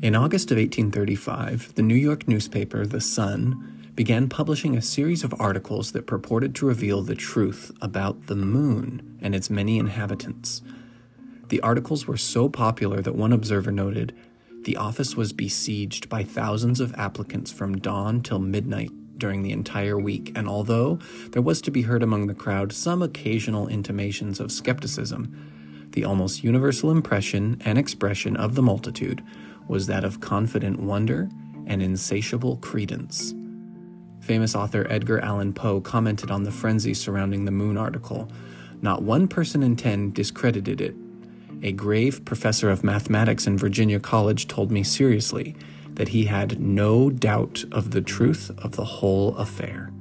In August of 1835, the New York newspaper The Sun began publishing a series of articles that purported to reveal the truth about the moon and its many inhabitants. The articles were so popular that one observer noted the office was besieged by thousands of applicants from dawn till midnight during the entire week, and although there was to be heard among the crowd some occasional intimations of skepticism, the almost universal impression and expression of the multitude was that of confident wonder and insatiable credence. Famous author Edgar Allan Poe commented on the frenzy surrounding the moon article. Not one person in ten discredited it, a grave professor of mathematics in Virginia College told me seriously that he had no doubt of the truth of the whole affair.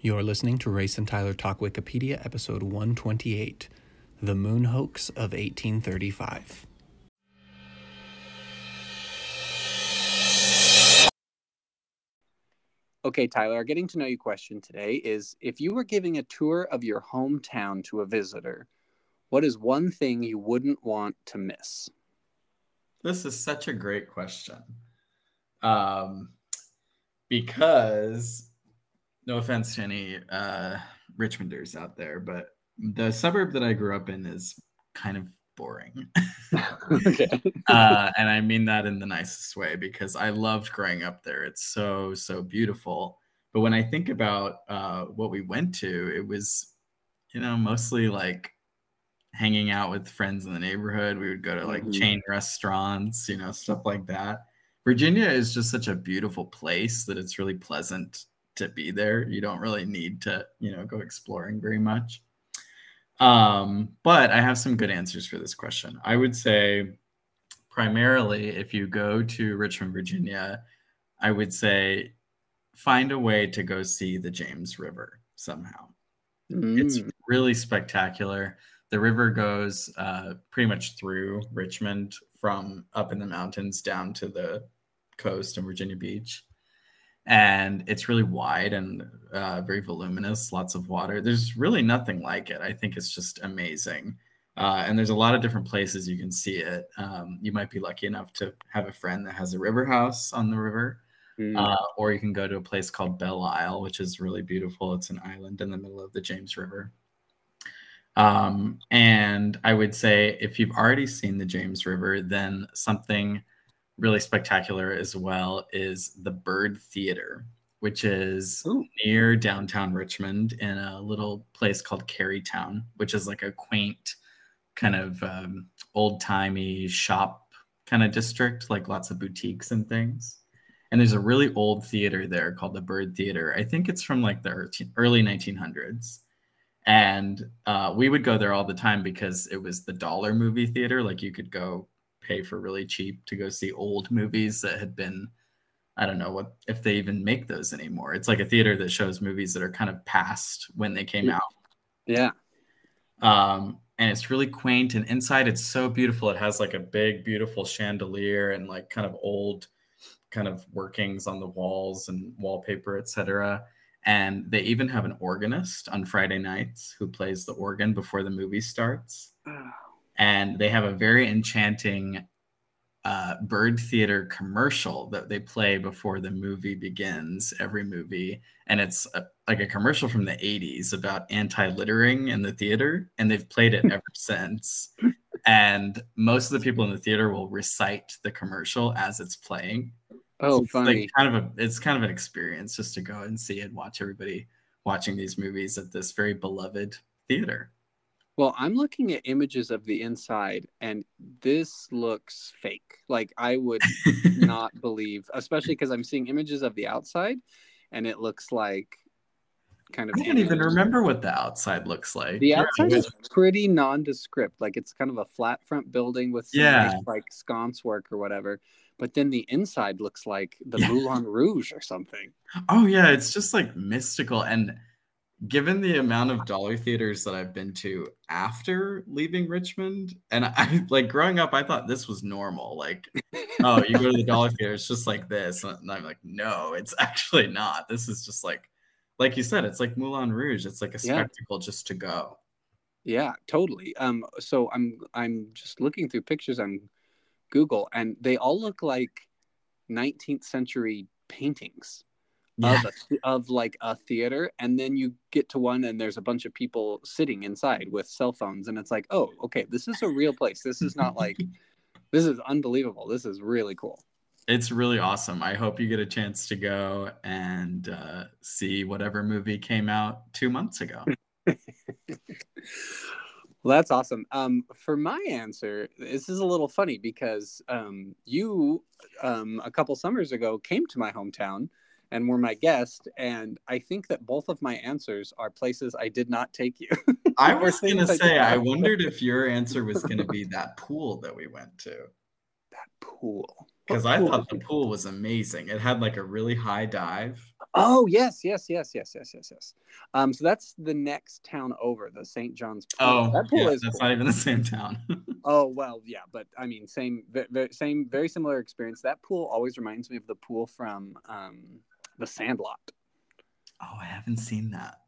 You're listening to Race and Tyler Talk Wikipedia, episode 128 The Moon Hoax of 1835. Okay, Tyler, our getting to know you question today is if you were giving a tour of your hometown to a visitor, what is one thing you wouldn't want to miss? This is such a great question. Um, because, no offense to any uh, Richmonders out there, but the suburb that I grew up in is kind of boring. okay. uh, and I mean that in the nicest way because I loved growing up there. It's so, so beautiful. But when I think about uh, what we went to, it was, you know, mostly like hanging out with friends in the neighborhood. We would go to like mm-hmm. chain restaurants, you know, stuff like that. Virginia is just such a beautiful place that it's really pleasant to be there. You don't really need to, you know, go exploring very much. Um, but I have some good answers for this question. I would say primarily if you go to Richmond, Virginia, I would say find a way to go see the James River somehow. Mm. It's really spectacular. The river goes uh, pretty much through Richmond from up in the mountains down to the coast and Virginia Beach and it's really wide and uh, very voluminous, lots of water. There's really nothing like it. I think it's just amazing. Uh, and there's a lot of different places you can see it. Um, you might be lucky enough to have a friend that has a river house on the river, mm. uh, or you can go to a place called Belle Isle, which is really beautiful. It's an island in the middle of the James River. Um, and I would say if you've already seen the James River, then something really spectacular as well is the Byrd Theater, which is Ooh. near downtown Richmond in a little place called Carytown, which is like a quaint kind of um, old timey shop kind of district, like lots of boutiques and things. And there's a really old theater there called the Byrd Theater. I think it's from like the early 1900s. And uh, we would go there all the time because it was the dollar movie theater. Like you could go pay for really cheap to go see old movies that had been I don't know what if they even make those anymore. It's like a theater that shows movies that are kind of past when they came out. Yeah. Um, and it's really quaint and inside it's so beautiful. It has like a big, beautiful chandelier and like kind of old kind of workings on the walls and wallpaper, etc. And they even have an organist on Friday nights who plays the organ before the movie starts. Oh and they have a very enchanting uh, Byrd Theater commercial that they play before the movie begins, every movie. And it's a, like a commercial from the 80s about anti littering in the theater. And they've played it ever since. And most of the people in the theater will recite the commercial as it's playing. Oh, so funny. Like kind of a, it's kind of an experience just to go and see and watch everybody watching these movies at this very beloved theater. Well, I'm looking at images of the inside and this looks fake. Like I would not believe, especially because I'm seeing images of the outside and it looks like kind of I don't even remember what the outside looks like. The outside is pretty nondescript. Like it's kind of a flat front building with some yeah. nice, like sconce work or whatever. But then the inside looks like the Moulin Rouge or something. Oh yeah, it's just like mystical and given the amount of dollar theaters that I've been to after leaving Richmond, and I like growing up, I thought this was normal. Like, oh, you go to the dollar theater, it's just like this. And I'm like, no, it's actually not. This is just like like you said, it's like Moulin Rouge. It's like a Yeah. spectacle just to go. Yeah, totally. Um, so I'm I'm just looking through pictures on Google, and they all look like 19th century paintings Yeah. of a, of like a theater, and then you get to one, and there's a bunch of people sitting inside with cell phones, and it's like, oh, okay, this is a real place. This is not like this is unbelievable. This is really cool. It's really awesome. I hope you get a chance to go and uh, see whatever movie came out two months ago. Well, that's awesome. Um, for my answer, this is a little funny because um, you, um, a couple summers ago, came to my hometown and were my guest, and I think that both of my answers are places I did not take you. I was gonna say, I not. wondered if your answer was gonna be that pool that we went to. that pool. Because I thought the pool was amazing. It had like a really high dive. Oh yes, yes, yes, yes, yes, yes, yes. Um, so that's the next town over, the St. John's pool. Oh, that pool yeah, is that's cool. not even the same town. Oh well, yeah, but I mean, same, ve- ve- same, very similar experience. That pool always reminds me of the pool from um, the Sandlot. oh, I haven't seen that.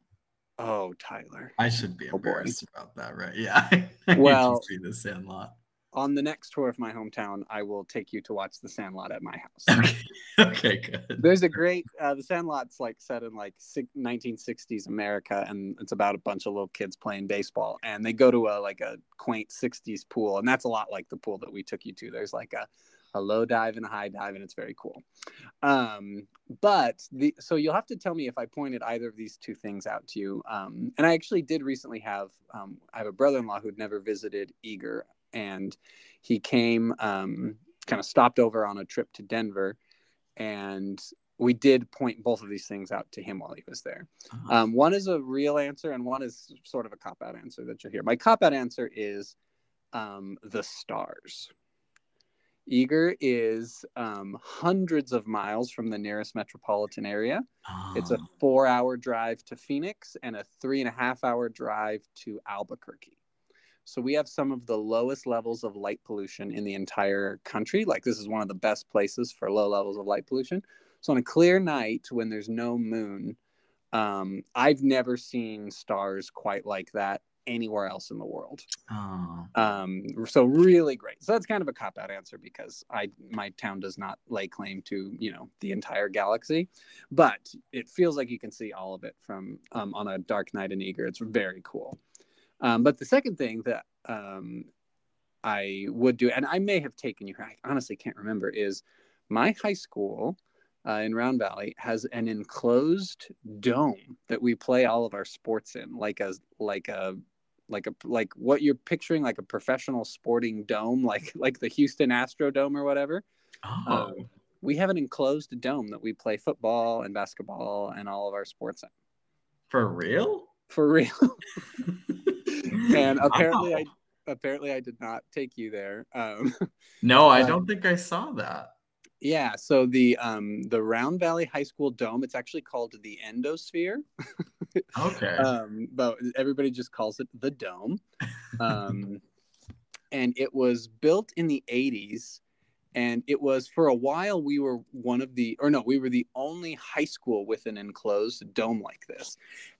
Oh, Tyler. I should be Oh, embarrassed about that, right? Yeah. I Well- see the Sandlot. On the next tour of my hometown, I will take you to watch the Sandlot at my house. Okay. okay, good. There's a great uh, the Sandlot's like set in like 1960s America, and it's about a bunch of little kids playing baseball, and they go to a like a quaint 60s pool, and that's a lot like the pool that we took you to. There's like a a low dive and a high dive, and it's very cool. Um, but the so you'll have to tell me if I pointed either of these two things out to you. Um, and I actually did recently have um, I have a brother-in-law who'd never visited Eagar, and he came um, kind of stopped over on a trip to Denver, and we did point both of these things out to him while he was there. Uh-huh. Um, one is a real answer, and one is sort of a cop out answer that you'll hear. My cop out answer is um, the stars. Eagar is um, hundreds of miles from the nearest metropolitan area. It's a four hour drive to Phoenix and a three and a half hour drive to Albuquerque. So we have some of the lowest levels of light pollution in the entire country. Like, this is one of the best places for low levels of light pollution. So, on a clear night when there's no moon, um, I've never seen stars quite like that anywhere else in the world. oh. Um, so really great. So that's kind of a cop out answer because I my town does not lay claim to you know the entire galaxy, but it feels like you can see all of it from um, on a dark night in Eagar. It's very cool. Um, but the second thing that um, I would do, and I may have taken you, I honestly can't remember, is my high school uh, in Round Valley has an enclosed dome that we play all of our sports in, like a like a like a like what you're picturing, like a professional sporting dome, like like the Houston Astrodome or whatever. Oh. Um, we have an enclosed dome that we play football and basketball and all of our sports in. For real? For real. and apparently Wow. I apparently I did not take you there. Um, No, I don't think I saw that. yeah, so the um the Round Valley High School dome, it's actually called the Ensphere. Okay. um, but everybody just calls it the dome. Um, and it was built in the 80s. And it was for a while, we were one of the, or no, we were the only high school with an enclosed dome like this.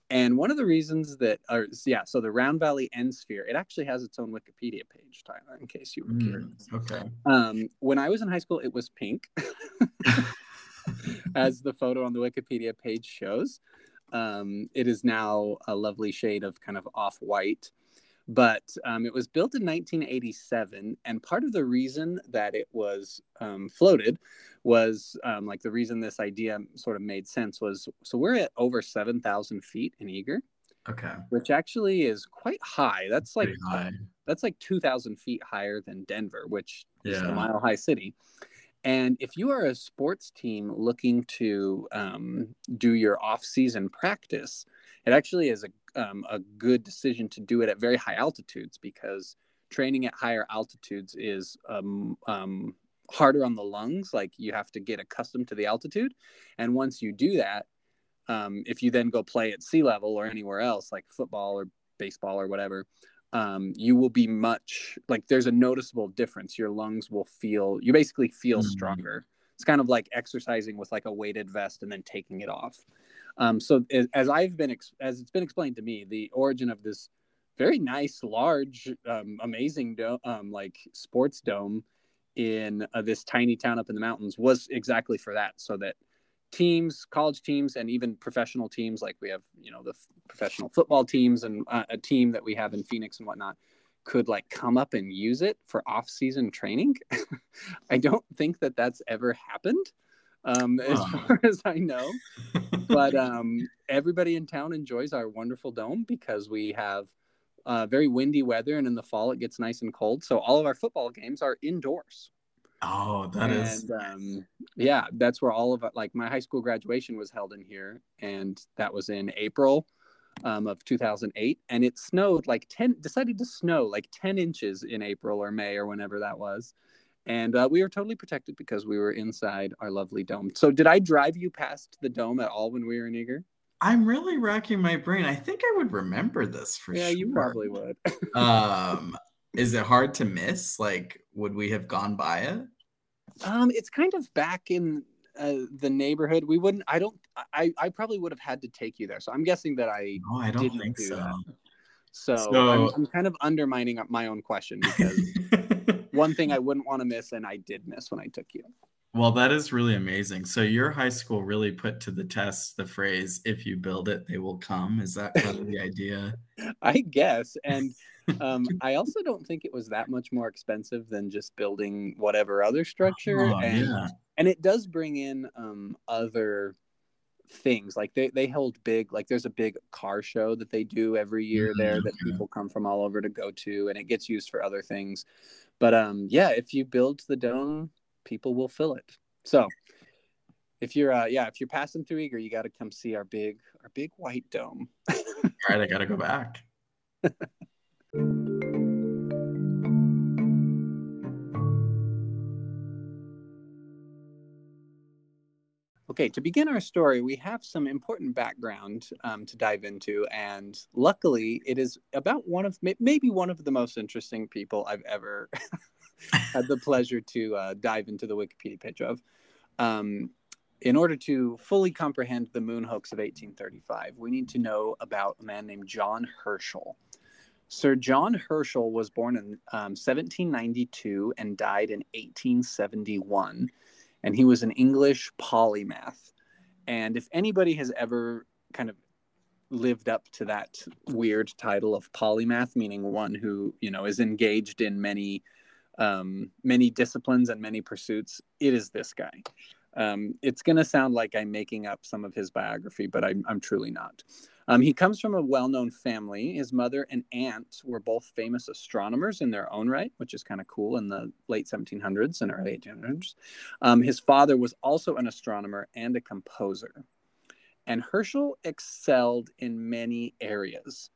And one of the reasons that, or yeah, so the Round Valley Ensphere, it actually has its own Wikipedia page, Tyler, in case you were Mm, curious. okay. Um, when I was in high school, it was pink, as the photo on the Wikipedia page shows. Um, it is now a lovely shade of kind of off white, but um, it was built in 1987. And part of the reason that it was um, floated was um, like the reason this idea sort of made sense was so we're at over 7,000 feet in Eagar, Okay. which actually is quite high. That's like high. that's like 2,000 feet higher than Denver, which is a mile high city. And if you are a sports team looking to um, do your off-season practice, it actually is a, um, a good decision to do it at very high altitudes because training at higher altitudes is um, um, harder on the lungs. Like you have to get accustomed to the altitude, and once you do that, um, if you then go play at sea level or anywhere else, like football or baseball or whatever, um, you will be much like there's a noticeable difference. Your lungs will feel you basically feel Mhm. stronger. It's kind of like exercising with like a weighted vest and then taking it off. Um, so as I've been as it's been explained to me, the origin of this very nice, large, um, amazing dome, um, like sports dome in uh, this tiny town up in the mountains was exactly for that, so that teams, college teams, and even professional teams, like we have, you know, the f- professional football teams and uh, a team that we have in Phoenix and whatnot, could like come up and use it for off-season training. I don't think that that's ever happened, um, as far as I know. but um, everybody in town enjoys our wonderful dome because we have uh, very windy weather, and in the fall it gets nice and cold. So all of our football games are indoors. Oh, that and, is. Um, yeah, that's where all of. Like my high school graduation was held in here, and that was in April um, of 2008, and it snowed like 10. Decided to snow like 10 inches in April or May or whenever that was. And uh, we were totally protected because we were inside our lovely dome. So, did I drive you past the dome at all when we were in Eagar? I'm really racking my brain. I think I would remember this for yeah, sure. Yeah, you probably would. um, is it hard to miss? Like, would we have gone by it? Um, it's kind of back in uh, the neighborhood. We wouldn't. I don't. I. I probably would have had to take you there. So I'm guessing that I. No, I don't think do so. That. So, so... I'm, I'm, kind of undermining my own question because one thing I wouldn't want to miss, and I did miss when I took you. Well, that is really amazing. So your high school really put to the test the phrase "if you build it, they will come." Is that kind of the idea? I guess. And um, I also don't think it was that much more expensive than just building whatever other structure. Oh, and yeah. and it does bring in um, other things like they, they hold big like there's a big car show that they do every year mm-hmm. there that people come from all over to go to and it gets used for other things but um yeah if you build the dome people will fill it. So if you're uh yeah, if you're passing through Eagar, you got to come see our big our big white dome. All right, I got to go back. Okay, to begin our story, we have some important background um, to dive into, and luckily, it is about one of maybe one of the most interesting people I've ever had the pleasure to uh, dive into the Wikipedia page of. Um, in order to fully comprehend the moon hoax of 1835, we need to know about a man named John Herschel. Sir John Herschel was born in um, 1792 and died in 1871, and he was an English polymath. And if anybody has ever kind of lived up to that weird title of polymath, meaning one who you know is engaged in many um, many disciplines and many pursuits, it is this guy. Um, it's going to sound like I'm making up some of his biography, but I'm, I'm truly not. Um, he comes from a well known family. His mother and aunt were both famous astronomers in their own right, which is kind of cool in the late 1700s and early 1800s. Um, his father was also an astronomer and a composer. And Herschel excelled in many areas.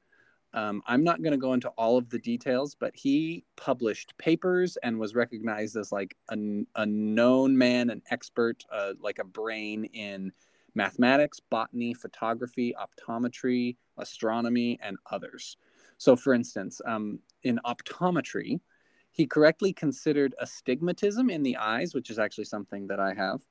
Um, I'm not going to go into all of the details, but he published papers and was recognized as like a, a known man, an expert, uh, like a brain in mathematics, botany, photography, optometry, astronomy, and others. So, for instance, um, in optometry, he correctly considered astigmatism in the eyes, which is actually something that I have,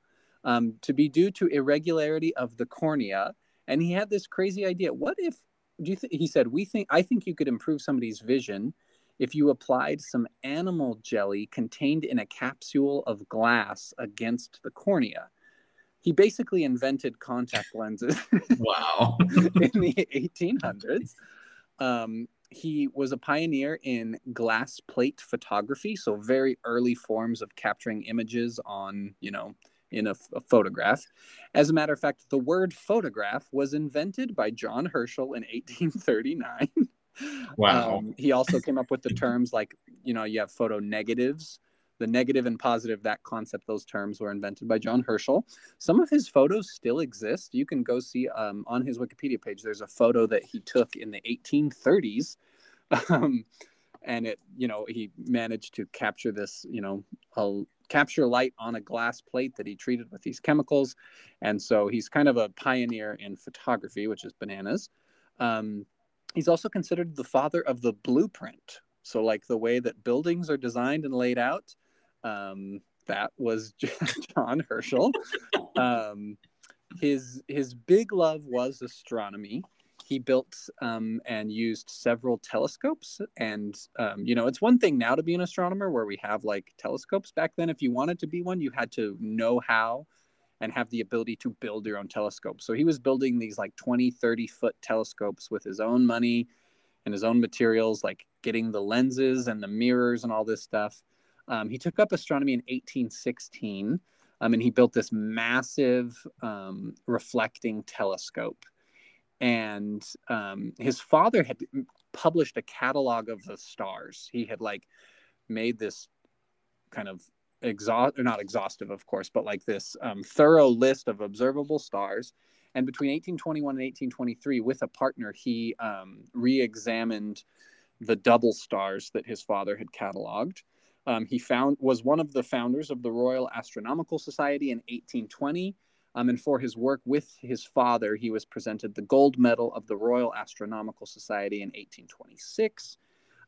um, to be due to irregularity of the cornea. And he had this crazy idea what if do you think he said we think i think you could improve somebody's vision if you applied some animal jelly contained in a capsule of glass against the cornea he basically invented contact lenses wow in the 1800s um, he was a pioneer in glass plate photography so very early forms of capturing images on you know in a, a, photograph. As a matter of fact, the word photograph was invented by John Herschel in 1839. Wow. Um, he also came up with the terms like, you know, you have photo negatives. The negative and positive, that concept, those terms were invented by John Herschel. Some of his photos still exist. You can go see um, on his Wikipedia page, there's a photo that he took in the 1830s. Um, and it, you know, he managed to capture this, you know, a, capture light on a glass plate that he treated with these chemicals. And so he's kind of a pioneer in photography, which is bananas. Um, he's also considered the father of the blueprint. So, like the way that buildings are designed and laid out, um, that was John Herschel. Um, his his big love was astronomy. He built um, and used several telescopes, and um, you know it's one thing now to be an astronomer where we have like telescopes. Back then, if you wanted to be one, you had to know how and have the ability to build your own telescope. So he was building these like 20, 30 foot telescopes with his own money and his own materials, like getting the lenses and the mirrors and all this stuff. Um, he took up astronomy in 1816 um, and he built this massive um, reflecting telescope. And um, his father had published a catalog of the stars. He had like made this kind of exhaust or not exhaustive, of course, but like this um, thorough list of observable stars. And between 1821 and 1823, with a partner, he um, re-examined the double stars that his father had cataloged. Um, he found was one of the founders of the Royal Astronomical Society in 1820. Um, and for his work with his father, he was presented the gold medal of the Royal Astronomical Society in 1826.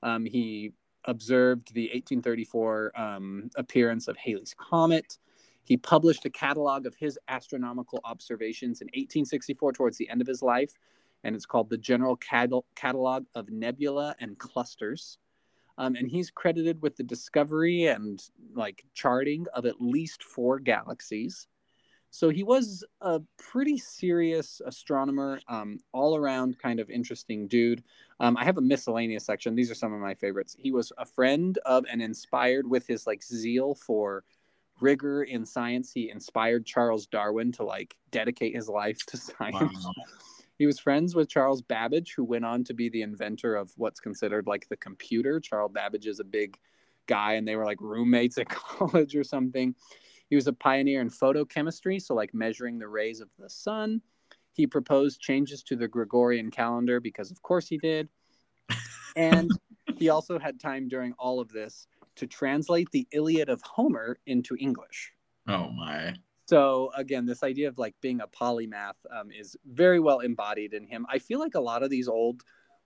Um, he observed the 1834 um, appearance of Halley's Comet. He published a catalog of his astronomical observations in 1864 towards the end of his life, and it's called the General Catalog of Nebula and Clusters. Um, and he's credited with the discovery and like charting of at least four galaxies. So he was a pretty serious astronomer, um, all around kind of interesting dude. Um, I have a miscellaneous section. These are some of my favorites. He was a friend of and inspired with his like zeal for rigor in science. He inspired Charles Darwin to like dedicate his life to science. Wow. He was friends with Charles Babbage, who went on to be the inventor of what's considered like the computer. Charles Babbage is a big guy, and they were like roommates at college or something. He was a pioneer in photochemistry, so like measuring the rays of the sun. He proposed changes to the Gregorian calendar because, of course, he did. And he also had time during all of this to translate the Iliad of Homer into English. Oh, my. So again, this idea of like being a polymath um, is very well embodied in him. I feel like a lot of these old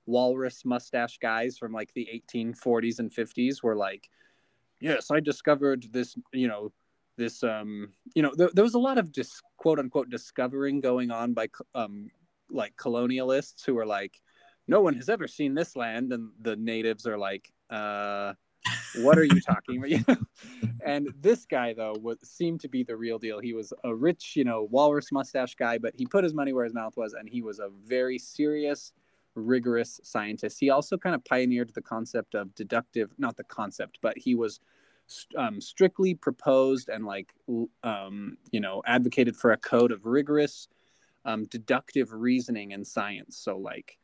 walrus mustache guys from like the 1840s and 50s were like, yes, I discovered this, you know, this, um, you know, there, there was a lot of just quote unquote discovering going on by um, like colonialists who were like, no one has ever seen this land, and the natives are like, uh, what are you talking about? and this guy though was seemed to be the real deal. He was a rich, you know, walrus mustache guy, but he put his money where his mouth was, and he was a very serious, rigorous scientist. He also kind of pioneered the concept of deductive, not the concept, but he was um, strictly proposed and like um, you know advocated for a code of rigorous um, deductive reasoning in science. So like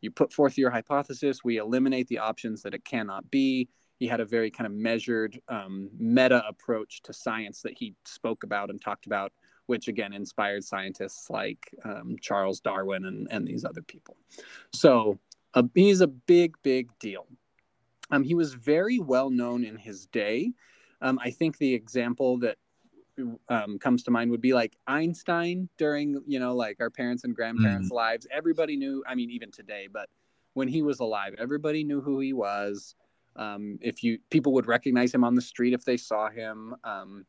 you put forth your hypothesis, we eliminate the options that it cannot be he had a very kind of measured um, meta approach to science that he spoke about and talked about which again inspired scientists like um, charles darwin and, and these other people. So uh, he's a big big deal. Um, he was very well known in his day. Um, i think the example that um, comes to mind would be like einstein during you know like our parents and grandparents mm. lives. Everybody knew i mean even today but when he was alive everybody knew who he was um, if you people would recognize him on the street if they saw him. Um,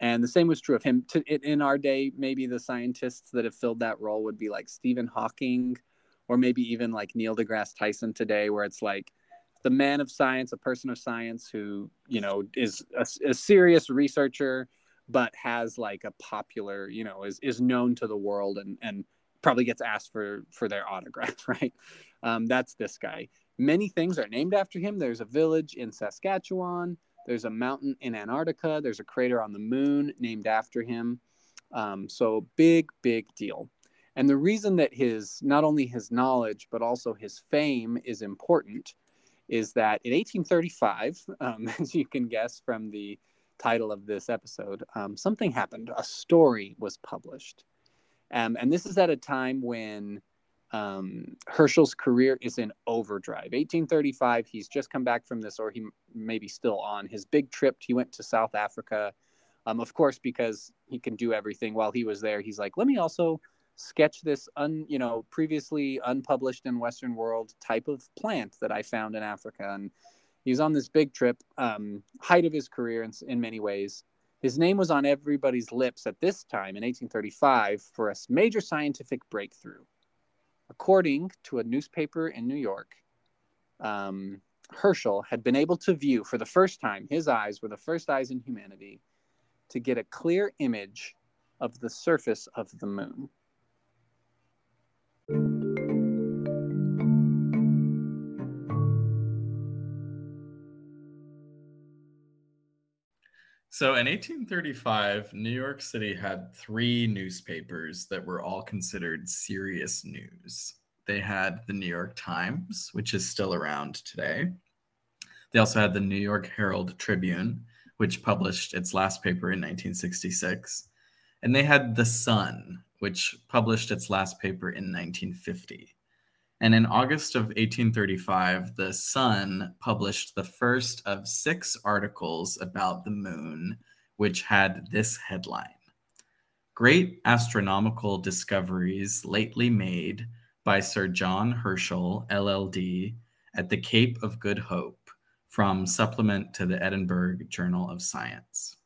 and the same was true of him. To, in our day, maybe the scientists that have filled that role would be like Stephen Hawking, or maybe even like Neil deGrasse Tyson today, where it's like the man of science, a person of science who you know is a, a serious researcher, but has like a popular, you know, is is known to the world and and probably gets asked for for their autograph, right? Um, that's this guy. Many things are named after him. There's a village in Saskatchewan. There's a mountain in Antarctica. There's a crater on the moon named after him. Um, so big, big deal. And the reason that his not only his knowledge but also his fame is important is that in 1835, um, as you can guess from the title of this episode, um, something happened. A story was published, um, and this is at a time when um, Herschel's career is in overdrive. 1835, he's just come back from this, or he may be still on his big trip. He went to South Africa, um, of course, because he can do everything. While he was there, he's like, let me also sketch this un, you know, previously unpublished in Western world type of plant that I found in Africa. And he's on this big trip, um, height of his career in, in many ways. His name was on everybody's lips at this time in 1835 for a major scientific breakthrough. According to a newspaper in New York, um, Herschel had been able to view for the first time, his eyes were the first eyes in humanity, to get a clear image of the surface of the moon. So in 1835, New York City had three newspapers that were all considered serious news. They had the New York Times, which is still around today. They also had the New York Herald Tribune, which published its last paper in 1966. And they had The Sun, which published its last paper in 1950. And in August of 1835, The Sun published the first of six articles about the moon, which had this headline Great astronomical discoveries lately made by Sir John Herschel, LLD, at the Cape of Good Hope, from Supplement to the Edinburgh Journal of Science.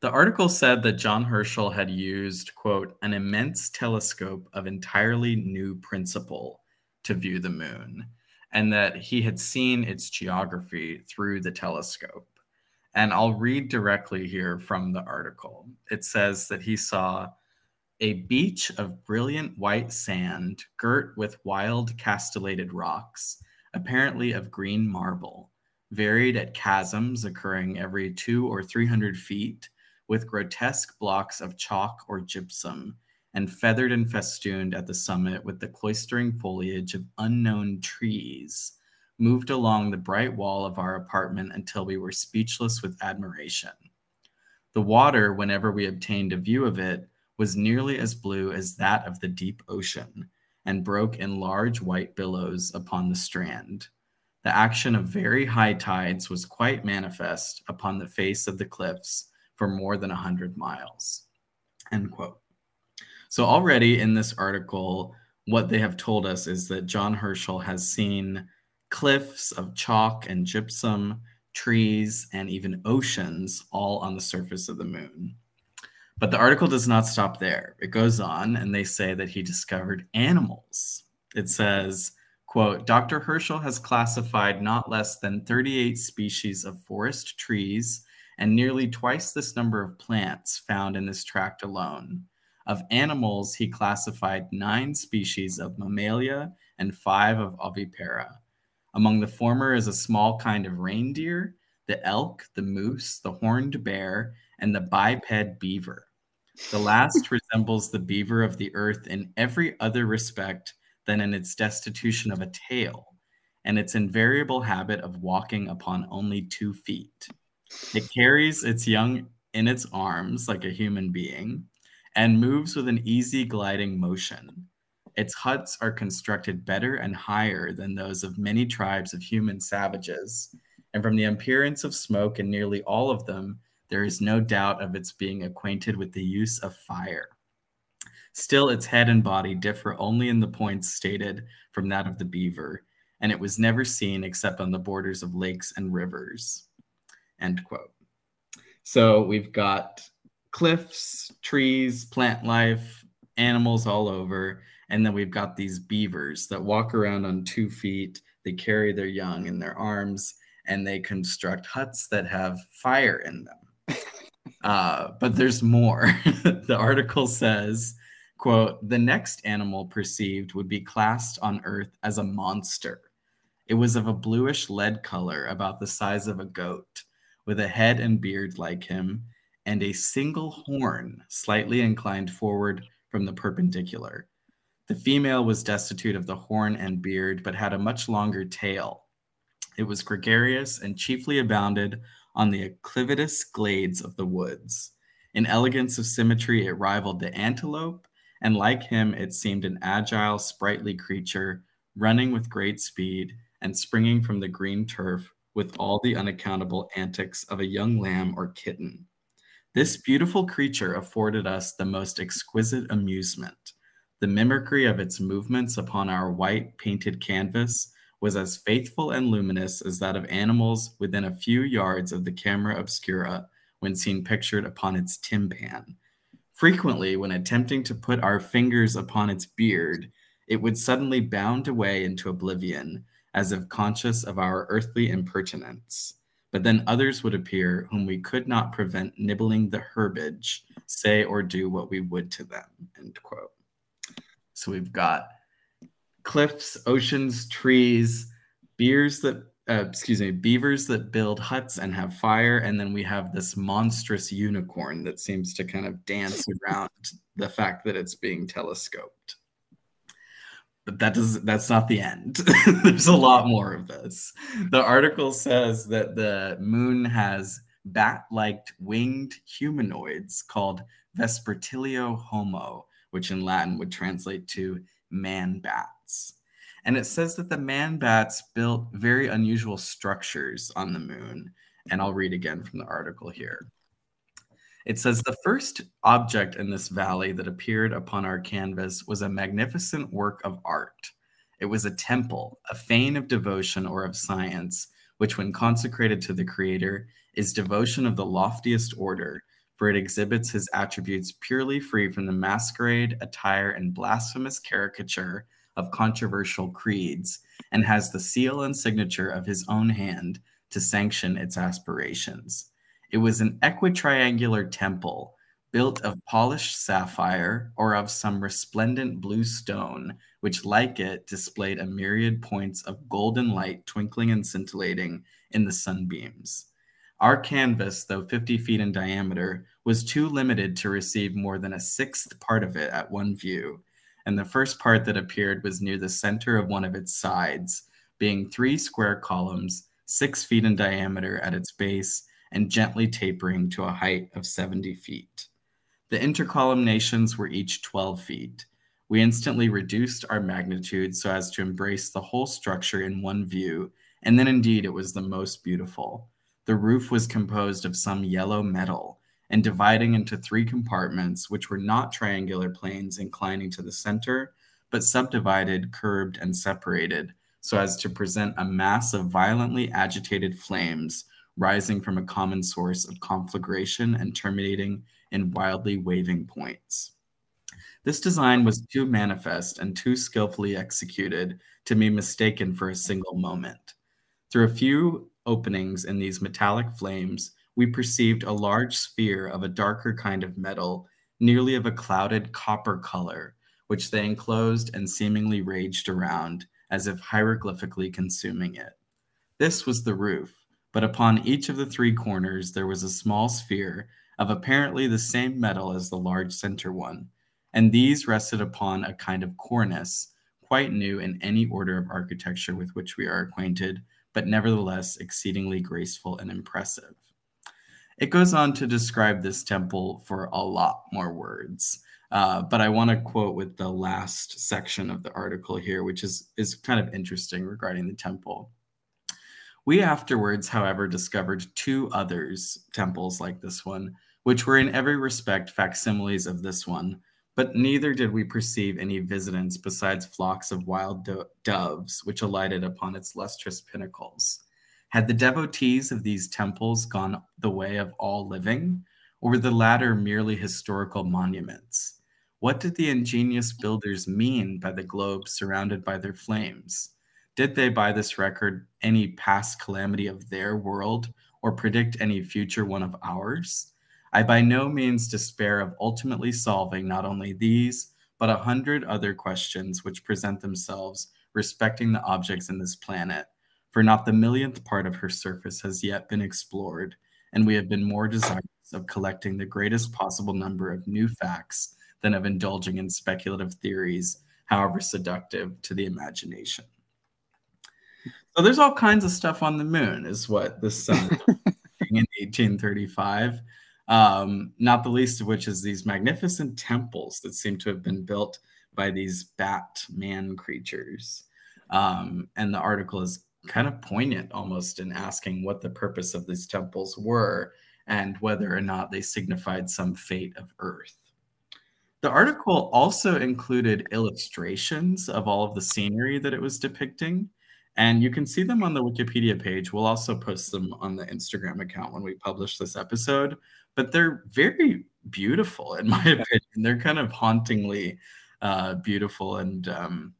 The article said that John Herschel had used, quote, an immense telescope of entirely new principle to view the moon, and that he had seen its geography through the telescope. And I'll read directly here from the article. It says that he saw a beach of brilliant white sand girt with wild castellated rocks, apparently of green marble, varied at chasms occurring every two or three hundred feet with grotesque blocks of chalk or gypsum, and feathered and festooned at the summit with the cloistering foliage of unknown trees, moved along the bright wall of our apartment until we were speechless with admiration. The water, whenever we obtained a view of it, was nearly as blue as that of the deep ocean, and broke in large white billows upon the strand. The action of very high tides was quite manifest upon the face of the cliffs for more than 100 miles. End quote. So, already in this article, what they have told us is that John Herschel has seen cliffs of chalk and gypsum, trees, and even oceans all on the surface of the moon. But the article does not stop there. It goes on, and they say that he discovered animals. It says, quote, Dr. Herschel has classified not less than 38 species of forest trees and nearly twice this number of plants found in this tract alone. Of animals, he classified nine species of mammalia and five of ovipara. Among the former is a small kind of reindeer, the elk, the moose, the horned bear, and the biped beaver. The last resembles the beaver of the earth in every other respect than in its destitution of a tail and its invariable habit of walking upon only two feet. It carries its young in its arms like a human being and moves with an easy gliding motion. Its huts are constructed better and higher than those of many tribes of human savages, and from the appearance of smoke in nearly all of them, there is no doubt of its being acquainted with the use of fire. Still, its head and body differ only in the points stated from that of the beaver, and it was never seen except on the borders of lakes and rivers. End quote. So we've got cliffs, trees, plant life, animals all over. And then we've got these beavers that walk around on two feet. They carry their young in their arms and they construct huts that have fire in them. uh, but there's more. the article says, quote, the next animal perceived would be classed on Earth as a monster. It was of a bluish lead color, about the size of a goat with a head and beard like him, and a single horn slightly inclined forward from the perpendicular. The female was destitute of the horn and beard, but had a much longer tail. It was gregarious and chiefly abounded on the acclivitous glades of the woods. In elegance of symmetry, it rivaled the antelope, and like him, it seemed an agile, sprightly creature, running with great speed and springing from the green turf with all the unaccountable antics of a young lamb or kitten. This beautiful creature afforded us the most exquisite amusement. The mimicry of its movements upon our white painted canvas was as faithful and luminous as that of animals within a few yards of the camera obscura when seen pictured upon its tympan. Frequently, when attempting to put our fingers upon its beard, it would suddenly bound away into oblivion, as if conscious of our earthly impertinence. But then others would appear whom we could not prevent nibbling the herbage, say or do what we would to them. End quote. So we've got cliffs, oceans, trees, beers that uh, excuse me, beavers that build huts and have fire, and then we have this monstrous unicorn that seems to kind of dance around the fact that it's being telescoped. But that does that's not the end. There's a lot more of this. The article says that the moon has bat-like winged humanoids called Vespertilio homo, which in Latin would translate to man bats. And it says that the man bats built very unusual structures on the moon. And I'll read again from the article here. It says the first object in this valley that appeared upon our canvas was a magnificent work of art. It was a temple, a fane of devotion or of science, which, when consecrated to the Creator, is devotion of the loftiest order, for it exhibits his attributes purely free from the masquerade, attire, and blasphemous caricature of controversial creeds and has the seal and signature of his own hand to sanction its aspirations. It was an equitriangular temple built of polished sapphire or of some resplendent blue stone, which, like it, displayed a myriad points of golden light twinkling and scintillating in the sunbeams. Our canvas, though 50 feet in diameter, was too limited to receive more than a sixth part of it at one view, and the first part that appeared was near the center of one of its sides, being three square columns, six feet in diameter at its base, and gently tapering to a height of 70 feet. The intercolumniations were each 12 feet. We instantly reduced our magnitude so as to embrace the whole structure in one view, and then indeed it was the most beautiful. The roof was composed of some yellow metal, and dividing into three compartments, which were not triangular planes inclining to the center, but subdivided, curved, and separated, so as to present a mass of violently agitated flames rising from a common source of conflagration and terminating in wildly waving points. This design was too manifest and too skillfully executed to be mistaken for a single moment. Through a few openings in these metallic flames, we perceived a large sphere of a darker kind of metal, nearly of a clouded copper color, which they enclosed and seemingly raged around, as if hieroglyphically consuming it. This was the roof, but upon each of the three corners there was a small sphere of apparently the same metal as the large center one, and these rested upon a kind of cornice, quite new in any order of architecture with which we are acquainted, but nevertheless exceedingly graceful and impressive. It goes on to describe this temple for a lot more words. Uh, but I want to quote with the last section of the article here, which is, is kind of interesting regarding the temple. We afterwards, however, discovered two others, temples like this one, which were in every respect facsimiles of this one, but neither did we perceive any visitants besides flocks of wild do doves, which alighted upon its lustrous pinnacles. Had the devotees of these temples gone the way of all living, or were the latter merely historical monuments? What did the ingenious builders mean by the globes surrounded by their flames? Did they, by this record, any past calamity of their world or predict any future one of ours? I by no means despair of ultimately solving not only these, but a hundred other questions which present themselves respecting the objects in this planet for not the millionth part of her surface has yet been explored, and we have been more desirous of collecting the greatest possible number of new facts than of indulging in speculative theories, however seductive to the imagination. So there's all kinds of stuff on the moon, is what the sun in 1835. Um, not the least of which is these magnificent temples that seem to have been built by these bat man creatures. Um, and the article is kind of poignant almost in asking what the purpose of these temples were and whether or not they signified some fate of Earth. The article also included illustrations of all of the scenery that it was depicting. And you can see them on the Wikipedia page. We'll also post them on the Instagram account when we publish this episode. But they're very beautiful, in my opinion. They're kind of hauntingly uh, beautiful. And um,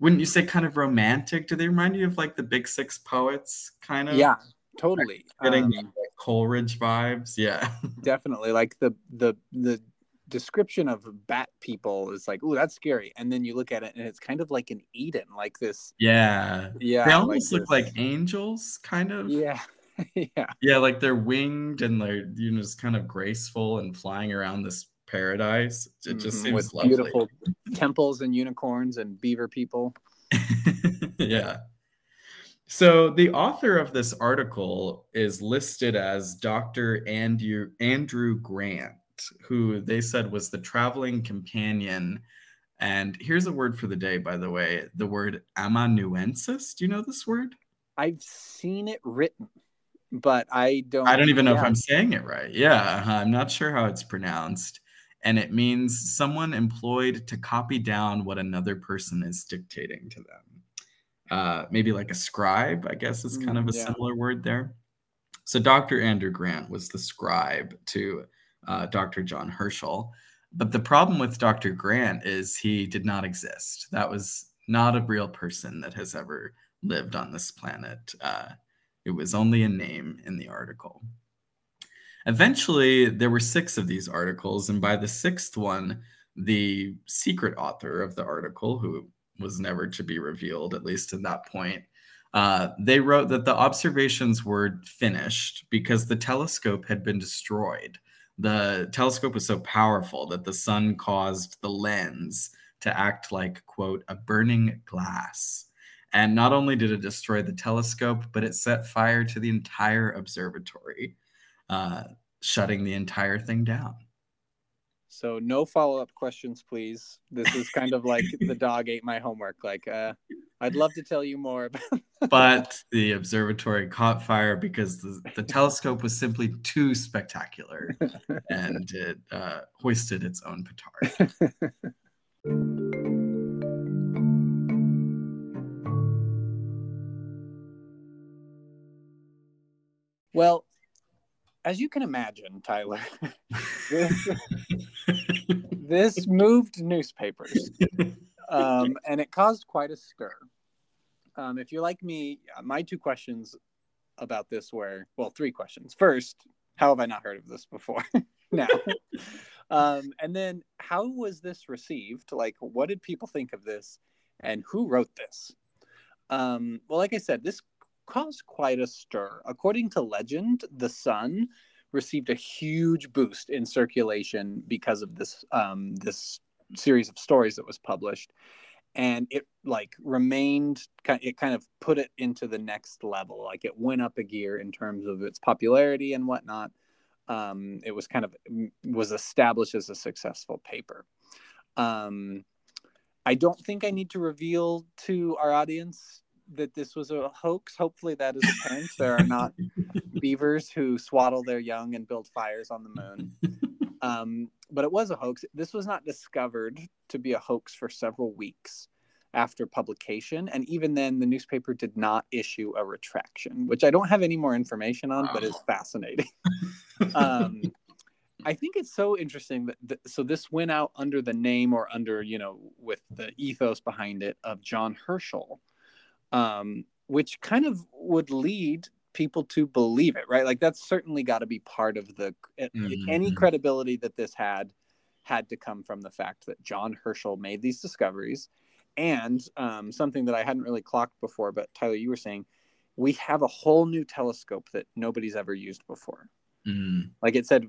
wouldn't you say kind of romantic? Do they remind you of like the Big Six poets, kind of? Yeah, totally. Getting um, Coleridge vibes. Yeah, definitely. Like the the the description of bat people is like, oh, that's scary. And then you look at it and it's kind of like an Eden, like this. Yeah. Yeah. They almost like look this... like angels, kind of. Yeah. yeah. Yeah, like they're winged and they're you know just kind of graceful and flying around this paradise. It just mm-hmm. seems with lovely. beautiful temples and unicorns and beaver people. yeah. So the author of this article is listed as Dr. Andrew Andrew Grant who they said was the traveling companion. And here's a word for the day, by the way the word amanuensis. Do you know this word? I've seen it written, but I don't. I don't even know yeah. if I'm saying it right. Yeah, I'm not sure how it's pronounced. And it means someone employed to copy down what another person is dictating to them. Uh, maybe like a scribe, I guess is kind of a mm, yeah. similar word there. So Dr. Andrew Grant was the scribe to uh, Dr. John Herschel. But the problem with Dr. Grant is he did not exist. That was not a real person that has ever lived on this planet. Uh, it was only a name in the article. Eventually, there were six of these articles, and by the sixth one, the secret author of the article, who was never to be revealed, at least at that point, uh, they wrote that the observations were finished because the telescope had been destroyed the telescope was so powerful that the sun caused the lens to act like, quote, a burning glass. And not only did it destroy the telescope, but it set fire to the entire observatory, uh, shutting the entire thing down. So no follow up questions, please. This is kind of like the dog ate my homework. Like, uh, I'd love to tell you more. but the observatory caught fire because the, the telescope was simply too spectacular, and it uh, hoisted its own petard. well, as you can imagine, Tyler, this, this moved newspapers, um, and it caused quite a stir. Um, if you're like me, my two questions about this were well, three questions. First, how have I not heard of this before? now, um, and then how was this received? Like, what did people think of this, and who wrote this? Um, well, like I said, this caused quite a stir. According to legend, the Sun received a huge boost in circulation because of this um, this series of stories that was published, and it like remained. It kind of put it into the next level. Like it went up a gear in terms of its popularity and whatnot. Um, it was kind of was established as a successful paper. Um, I don't think I need to reveal to our audience that this was a hoax. Hopefully, that is apparent. there are not beavers who swaddle their young and build fires on the moon. Um, but it was a hoax. This was not discovered to be a hoax for several weeks after publication. And even then, the newspaper did not issue a retraction, which I don't have any more information on, but is fascinating. um, I think it's so interesting that th- so this went out under the name or under you know with the ethos behind it of John Herschel, um, which kind of would lead people to believe it, right? Like that's certainly got to be part of the mm-hmm. any credibility that this had had to come from the fact that John Herschel made these discoveries, and um, something that I hadn't really clocked before, but Tyler, you were saying we have a whole new telescope that nobody's ever used before. Mm. Like it said,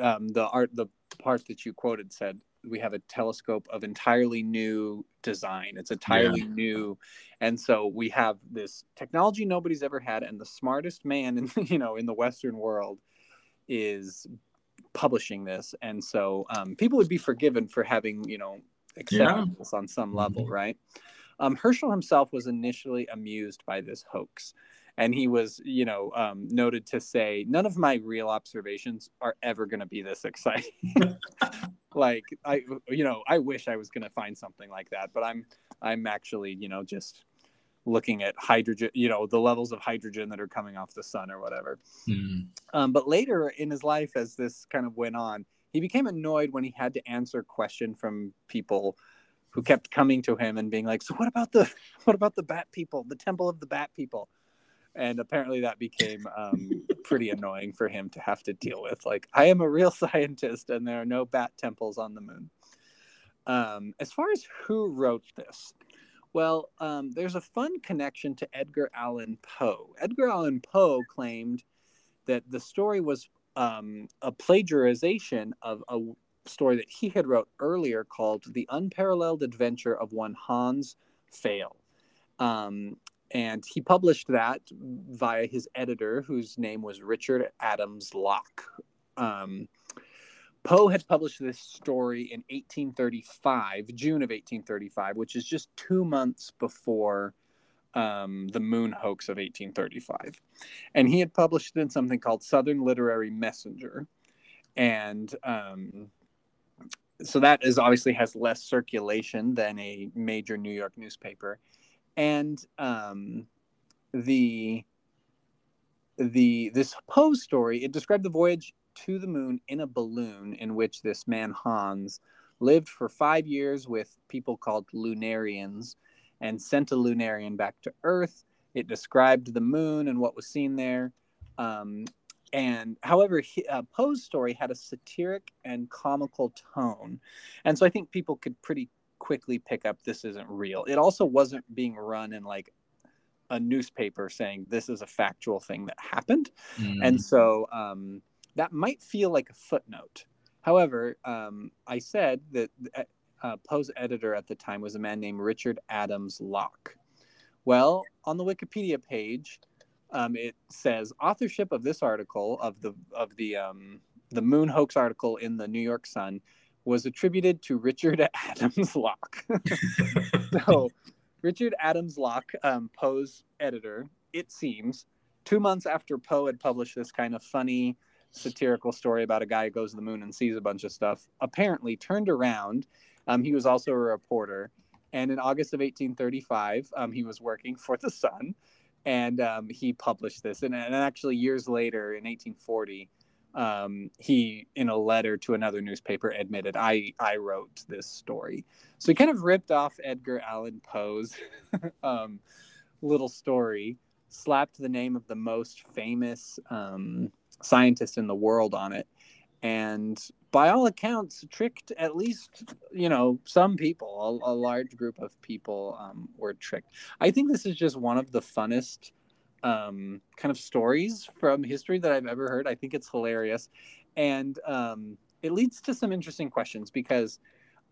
uh, um, the art, the part that you quoted said we have a telescope of entirely new design. It's entirely yeah. new, and so we have this technology nobody's ever had, and the smartest man in you know in the Western world is publishing this, and so um, people would be forgiven for having you know accepted yeah. this on some level, mm-hmm. right? Um, Herschel himself was initially amused by this hoax and he was you know um, noted to say none of my real observations are ever going to be this exciting like i you know i wish i was going to find something like that but i'm i'm actually you know just looking at hydrogen, you know, the levels of hydrogen that are coming off the sun or whatever. Mm. Um, but later in his life, as this kind of went on, he became annoyed when he had to answer question from people who kept coming to him and being like, "So what about the what about the bat people, the temple of the bat people?" And apparently that became um, pretty annoying for him to have to deal with. Like, I am a real scientist, and there are no bat temples on the moon. Um, as far as who wrote this, well, um, there's a fun connection to Edgar Allan Poe. Edgar Allan Poe claimed that the story was um, a plagiarization of a story that he had wrote earlier called "The Unparalleled Adventure of One Hans Pfaall," um, and he published that via his editor, whose name was Richard Adams Locke. Um, Poe had published this story in 1835, June of 1835, which is just two months before um, the moon hoax of 1835. And he had published it in something called Southern Literary Messenger. And um, so that is obviously has less circulation than a major New York newspaper. And um, the the this Poe story it described the voyage to the moon in a balloon in which this man Hans lived for five years with people called lunarians and sent a lunarian back to Earth. It described the moon and what was seen there. Um, and however, he, uh, Poe's story had a satiric and comical tone. And so I think people could pretty quickly pick up this isn't real. It also wasn't being run in like a newspaper saying this is a factual thing that happened. Mm. And so um, that might feel like a footnote. However, um, I said that uh, uh, Poe's editor at the time was a man named Richard Adams Locke. Well, on the Wikipedia page, um, it says authorship of this article of the of the um, the moon hoax article in the New York Sun was attributed to Richard Adams Locke. so, Richard Adams Locke, um, Poe's editor, it seems, two months after Poe had published this kind of funny satirical story about a guy who goes to the moon and sees a bunch of stuff, apparently turned around. Um, he was also a reporter. And in August of 1835, um, he was working for the Sun and um, he published this. And, and, actually, years later, in 1840, um, he, in a letter to another newspaper, admitted, I, I wrote this story. So he kind of ripped off Edgar Allan Poe's um, little story, slapped the name of the most famous um, scientist in the world on it and by all accounts tricked at least you know some people a, a large group of people um, were tricked i think this is just one of the funnest um, kind of stories from history that i've ever heard i think it's hilarious and um, it leads to some interesting questions because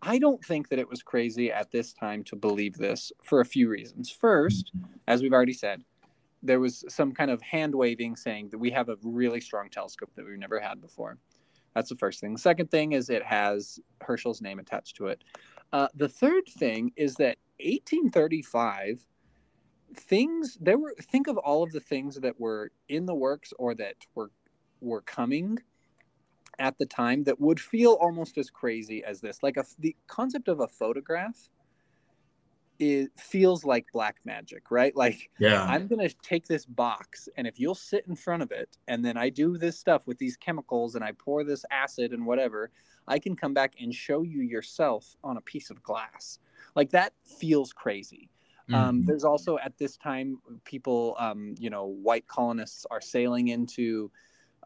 i don't think that it was crazy at this time to believe this for a few reasons first as we've already said there was some kind of hand waving saying that we have a really strong telescope that we've never had before. That's the first thing. The second thing is it has Herschel's name attached to it. Uh, the third thing is that 1835 things there were think of all of the things that were in the works or that were were coming at the time that would feel almost as crazy as this like a, the concept of a photograph it feels like black magic, right? Like, yeah, I'm gonna take this box, and if you'll sit in front of it, and then I do this stuff with these chemicals, and I pour this acid and whatever, I can come back and show you yourself on a piece of glass. Like that feels crazy. Um, mm-hmm. There's also at this time people, um, you know, white colonists are sailing into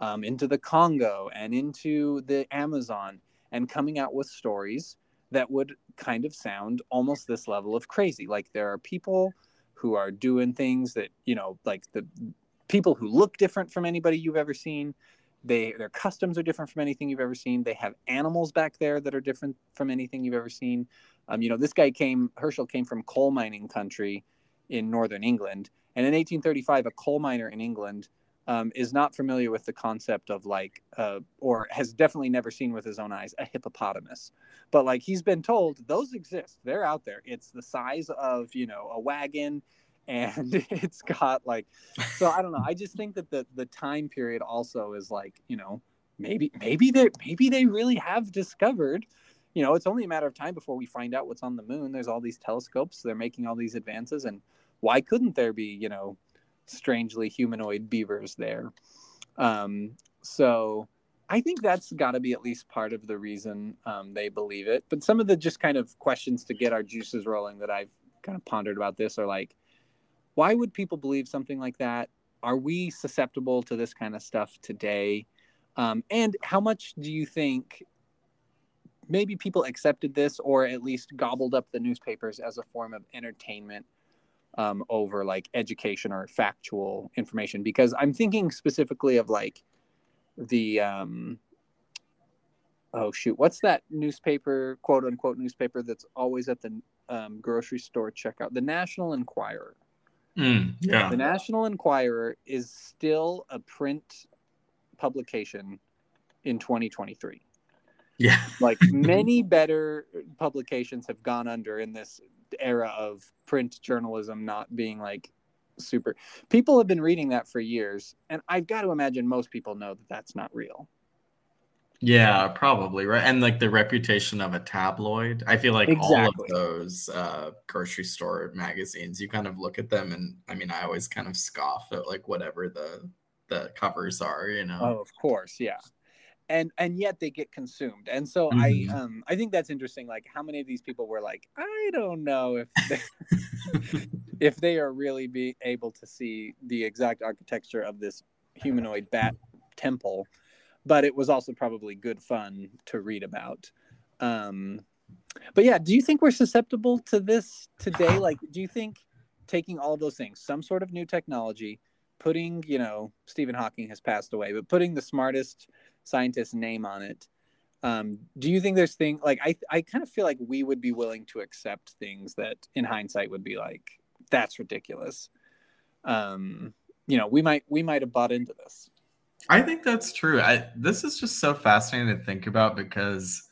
um, into the Congo and into the Amazon and coming out with stories that would kind of sound almost this level of crazy. Like there are people who are doing things that, you know, like the people who look different from anybody you've ever seen. They their customs are different from anything you've ever seen. They have animals back there that are different from anything you've ever seen. Um, you know, this guy came Herschel came from coal mining country in northern England, and in 1835, a coal miner in England um, is not familiar with the concept of like, uh, or has definitely never seen with his own eyes a hippopotamus. But like he's been told those exist. They're out there. It's the size of you know a wagon, and it's got like. So I don't know. I just think that the the time period also is like you know maybe maybe they maybe they really have discovered. You know, it's only a matter of time before we find out what's on the moon. There's all these telescopes. They're making all these advances, and why couldn't there be you know strangely humanoid beavers there um, so i think that's got to be at least part of the reason um, they believe it but some of the just kind of questions to get our juices rolling that i've kind of pondered about this are like why would people believe something like that are we susceptible to this kind of stuff today um, and how much do you think maybe people accepted this or at least gobbled up the newspapers as a form of entertainment um, over like education or factual information. Because i'm thinking specifically of like the um, oh shoot what's that newspaper quote unquote newspaper that's always at the um, grocery store checkout? The national enquirer. Mm, yeah. The national enquirer is still a print publication in 2023 yeah. like many better publications have gone under in this era of print journalism not being like super. People have been reading that for years, and I've got to imagine most people know that that's not real. Yeah, probably right. And like the reputation of a tabloid, I feel like exactly. all of those uh, grocery store magazines, you kind of look at them, and I mean, I always kind of scoff at like whatever the the covers are, you know. Oh, of course, yeah and and yet they get consumed and so mm-hmm. i um i think that's interesting like how many of these people were like i don't know if they, if they are really be able to see the exact architecture of this humanoid bat temple but it was also probably good fun to read about um but yeah do you think we're susceptible to this today like do you think taking all those things some sort of new technology putting you know stephen hawking has passed away but putting the smartest scientist's name on it. Um, do you think there's things like I I kind of feel like we would be willing to accept things that in hindsight would be like that's ridiculous. Um, you know, we might we might have bought into this. I think that's true. I this is just so fascinating to think about because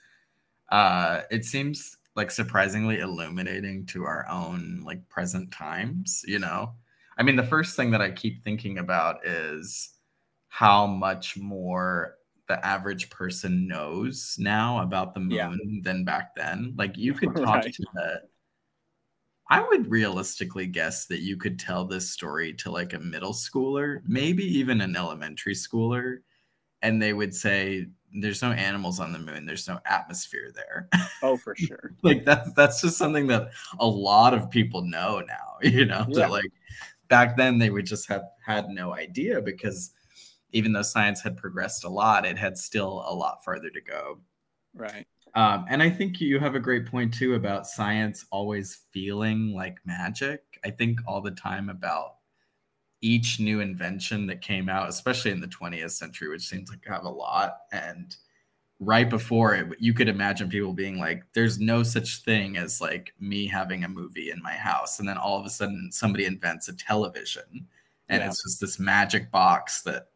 uh, it seems like surprisingly illuminating to our own like present times. You know, I mean, the first thing that I keep thinking about is how much more the average person knows now about the moon yeah. than back then. Like you could talk right. to the I would realistically guess that you could tell this story to like a middle schooler, maybe even an elementary schooler, and they would say there's no animals on the moon, there's no atmosphere there. Oh, for sure. like that's that's just something that a lot of people know now, you know, yeah. that like back then they would just have had no idea because even though science had progressed a lot, it had still a lot further to go. Right. Um, and I think you have a great point too about science always feeling like magic. I think all the time about each new invention that came out, especially in the 20th century, which seems like have a lot. And right before it, you could imagine people being like, there's no such thing as like me having a movie in my house. And then all of a sudden somebody invents a television and yeah. it's just this magic box that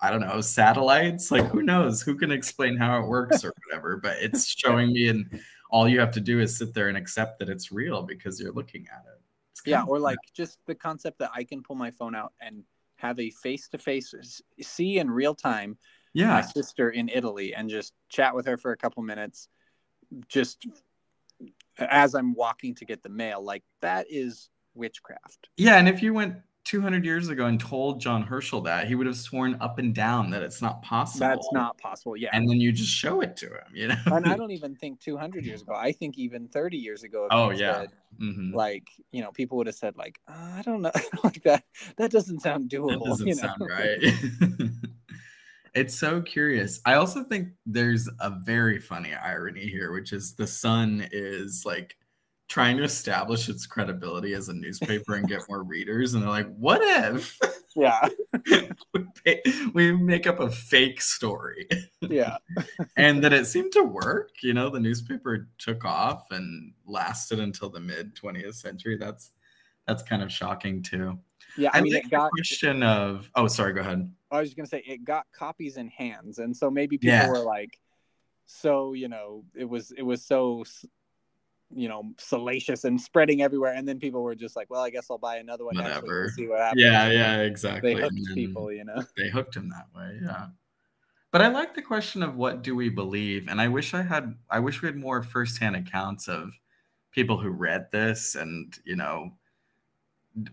I don't know, satellites. Like, who knows? Who can explain how it works or whatever? But it's showing me, and all you have to do is sit there and accept that it's real because you're looking at it. Yeah, or like just the concept that I can pull my phone out and have a face to face see in real time yeah. my sister in Italy and just chat with her for a couple minutes just as I'm walking to get the mail. Like, that is witchcraft. Yeah, and if you went 200 years ago and told John Herschel that, he would have sworn up and down that it's not possible. That's not possible. Yeah. And then you just show it to him, you know? and I don't even think 200 years ago. I think even 30 years ago. Oh, yeah. Said, mm-hmm. Like, you know, people would have said, like, oh, I don't know. like that. That doesn't sound doable. That doesn't you know? sound right. It's so curious. I also think there's a very funny irony here, which is the sun is like trying to establish its credibility as a newspaper and get more readers and they're like what if yeah. we, we make up a fake story? Yeah. And that it seemed to work you know the newspaper took off and lasted until the mid 20th century. That's that's kind of shocking too yeah i, I mean it got question of oh sorry go ahead. I was just gonna say it got copies in hands and so maybe people yeah. were like so you know it was it was so you know salacious and spreading everywhere and then people were just like well i guess i'll buy another one Whatever. see what happens. Yeah yeah exactly. they hooked people you know? they hooked him that way yeah. But i like the question of what do we believe and i wish i had i wish we had more firsthand accounts of people who read this and you know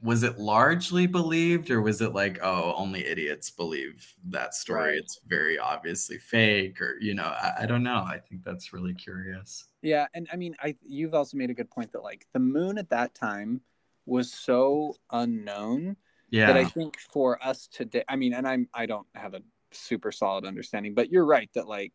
was it largely believed or was it like oh only idiots believe that story right. it's very obviously fake or you know I, I, don't know i think that's really curious yeah and i mean i you've also made a good point that like the moon at that time was so unknown yeah that i think for us today i mean and i'm i don't have a super solid understanding but you're right that like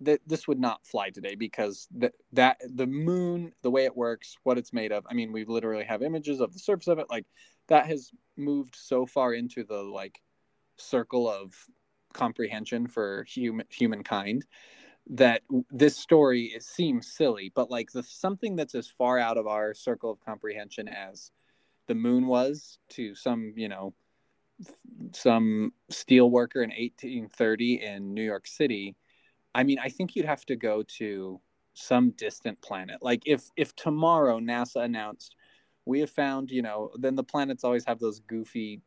that this would not fly today because that that the moon the way it works what it's made of i mean we literally have images of the surface of it like that has moved so far into the like circle of comprehension for human humankind that this story it seems silly but like the something that's as far out of our circle of comprehension as the moon was to some you know some steel worker in 1830 in new york city I mean, I think you'd have to go to some distant planet. Like if if tomorrow NASA announced we have found, you know, then the planets always have those goofy,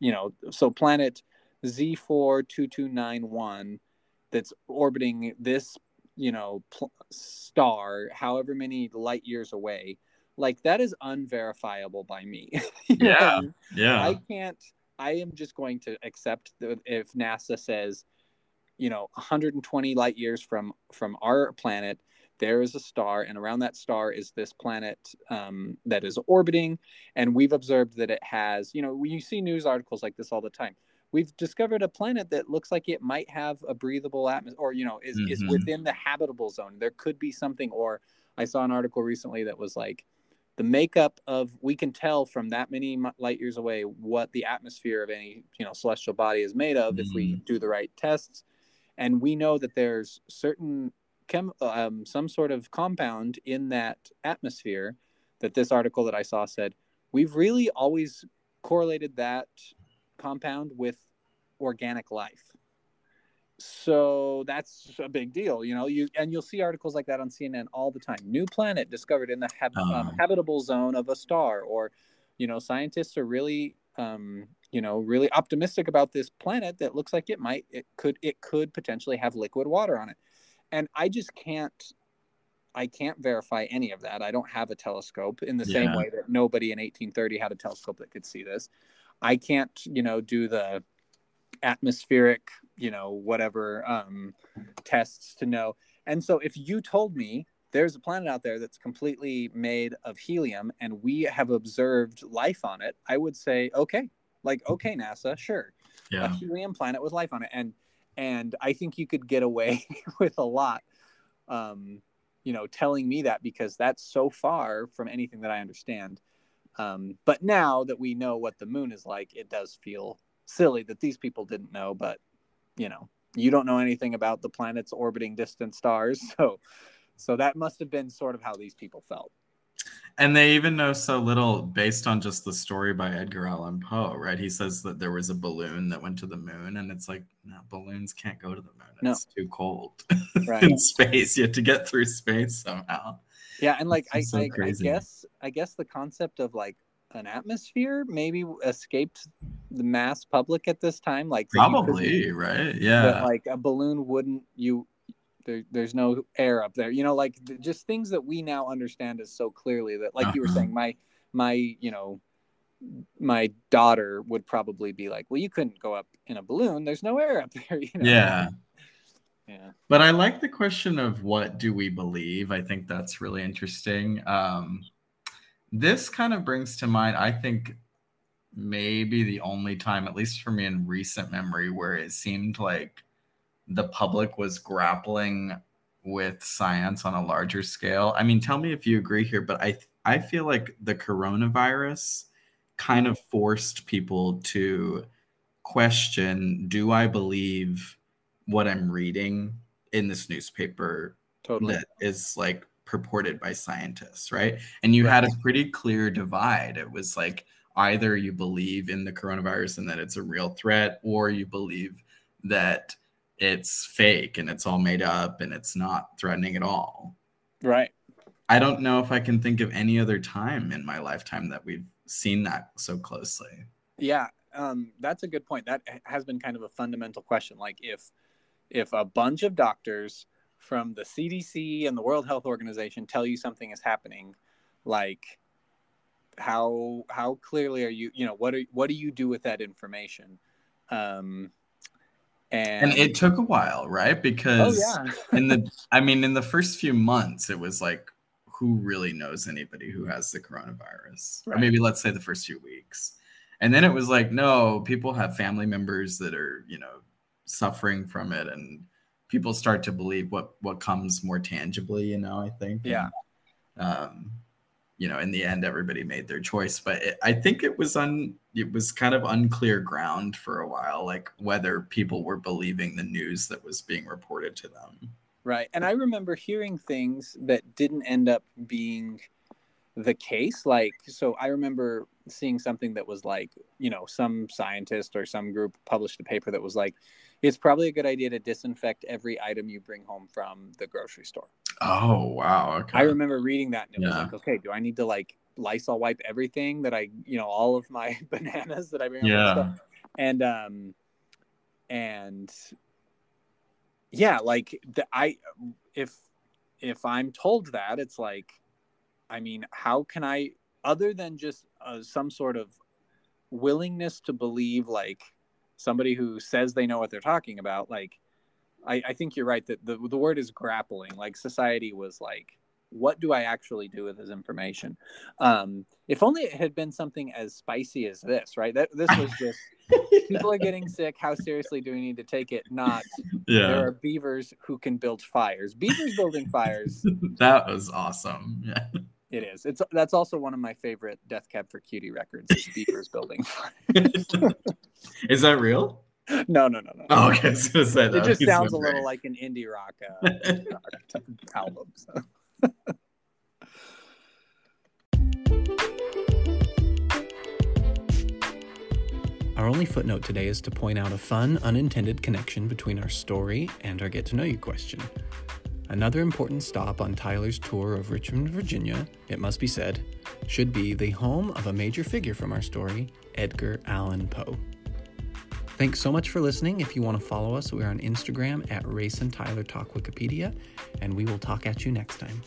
you know, so planet Z42291 that's orbiting this, you know, pl- star however many light years away. Like that is unverifiable by me. yeah. Yeah. I can't I am just going to accept that if NASA says you know 120 light years from from our planet there is a star and around that star is this planet um, that is orbiting and we've observed that it has you know you see news articles like this all the time we've discovered a planet that looks like it might have a breathable atmosphere or you know is, mm-hmm. is within the habitable zone there could be something or i saw an article recently that was like the makeup of we can tell from that many light years away what the atmosphere of any you know celestial body is made of mm-hmm. if we mm-hmm. do the right tests and we know that there's certain chem um, some sort of compound in that atmosphere that this article that I saw said we've really always correlated that compound with organic life. So that's a big deal, you know. You and you'll see articles like that on CNN all the time. New planet discovered in the hab- um, um, habitable zone of a star, or you know, scientists are really um, you know really optimistic about this planet that looks like it might it could it could potentially have liquid water on it. And i just can't i can't verify any of that. I don't have a telescope in the yeah. same way that nobody in 1830 had a telescope that could see this. I can't you know do the atmospheric you know whatever um tests to know. And so if you told me there's a planet out there that's completely made of helium and we have observed life on it i would say okay like, okay, NASA, sure, yeah. a helium planet with life on it, and and I think you could get away with a lot, um, you know, telling me that because that's so far from anything that I understand. Um, but now that we know what the moon is like, it does feel silly that these people didn't know. But you know, you don't know anything about the planets orbiting distant stars, so so that must have been sort of how these people felt. And they even know so little based on just the story by Edgar Allan Poe, right? He says that there was a balloon that went to the moon, and it's like, no, balloons can't go to the moon. It's no. too cold right. in space. You have to get through space somehow. Yeah, and like I, so I, I guess I guess the concept of like an atmosphere maybe escaped the mass public at this time. Like probably, right? Yeah. like a balloon wouldn't you there, there's no air up there. You know, like just things that we now understand as so clearly that, like uh-huh. you were saying, uh-huh. my my you know my daughter would probably be like, well, you couldn't go up in a balloon. There's no air up there. You know? Yeah. Yeah. But I like the question of what do we believe? I think that's really interesting. Um, this kind of brings to mind, I think, maybe the only time, at least for me in recent memory, where it seemed like the public was grappling with science on a larger scale. I mean, tell me if you agree here, but I I feel like the coronavirus kind of forced people to question do I believe what I'm reading in this newspaper totally. that is like purported by scientists, right? And you right. had a pretty clear divide. It was like either you believe in the coronavirus and that it's a real threat or you believe that it's fake and it's all made up and it's not threatening at all. Right. I don't know if I can think of any other time in my lifetime that we've seen that so closely. Yeah, um, that's a good point. That has been kind of a fundamental question. Like if if a bunch of doctors from the CDC and the World Health Organization tell you something is happening, like how how clearly are you you know what are what do you do with that information um and, and it took a while right? Because oh, yeah. in the i mean in the first few months it was like who really knows anybody who has the coronavirus? Right. or maybe let's say the first few weeks. And then it was like no people have family members that are you know suffering from it. And people start to believe what what comes more tangibly you know i think. Yeah. And, um you know in the end everybody made their choice but it, i think it was un it was kind of unclear ground for a while like whether people were believing the news that was being reported to them right and i remember hearing things that didn't end up being the case like so i remember seeing something that was like you know some scientist or some group published a paper that was like it's probably a good idea to disinfect every item you bring home from the grocery store. Oh wow! Okay. I remember reading that and it yeah. was like, okay, do I need to like Lysol wipe everything that I, you know, all of my bananas that I bring? Yeah. And um, and yeah, like the I if if I'm told that, it's like, I mean, how can I other than just uh, some sort of willingness to believe like somebody who says they know what they're talking about like i, I think you're right that the, the word is grappling like society was like what do i actually do with this information um, if only it had been something as spicy as this right that this was just people are getting sick how seriously do we need to take it not yeah. there are beavers who can build fires beavers building fires that was awesome yeah it is. It's that's also one of my favorite Death Cab for Cutie records. Is Beavers Building. Fires. is that real? No, no, no, no. Oh, okay. So it just sounds a little like an indie rock uh, album. So. Our only footnote today is to point out a fun, unintended connection between our story and our get to know you question. Another important stop on Tyler's tour of Richmond, Virginia, it must be said, should be the home of a major figure from our story, Edgar Allan Poe. Thanks so much for listening. If you want to follow us, we're on Instagram at Race and Tyler Talk Wikipedia, and we will talk at you next time.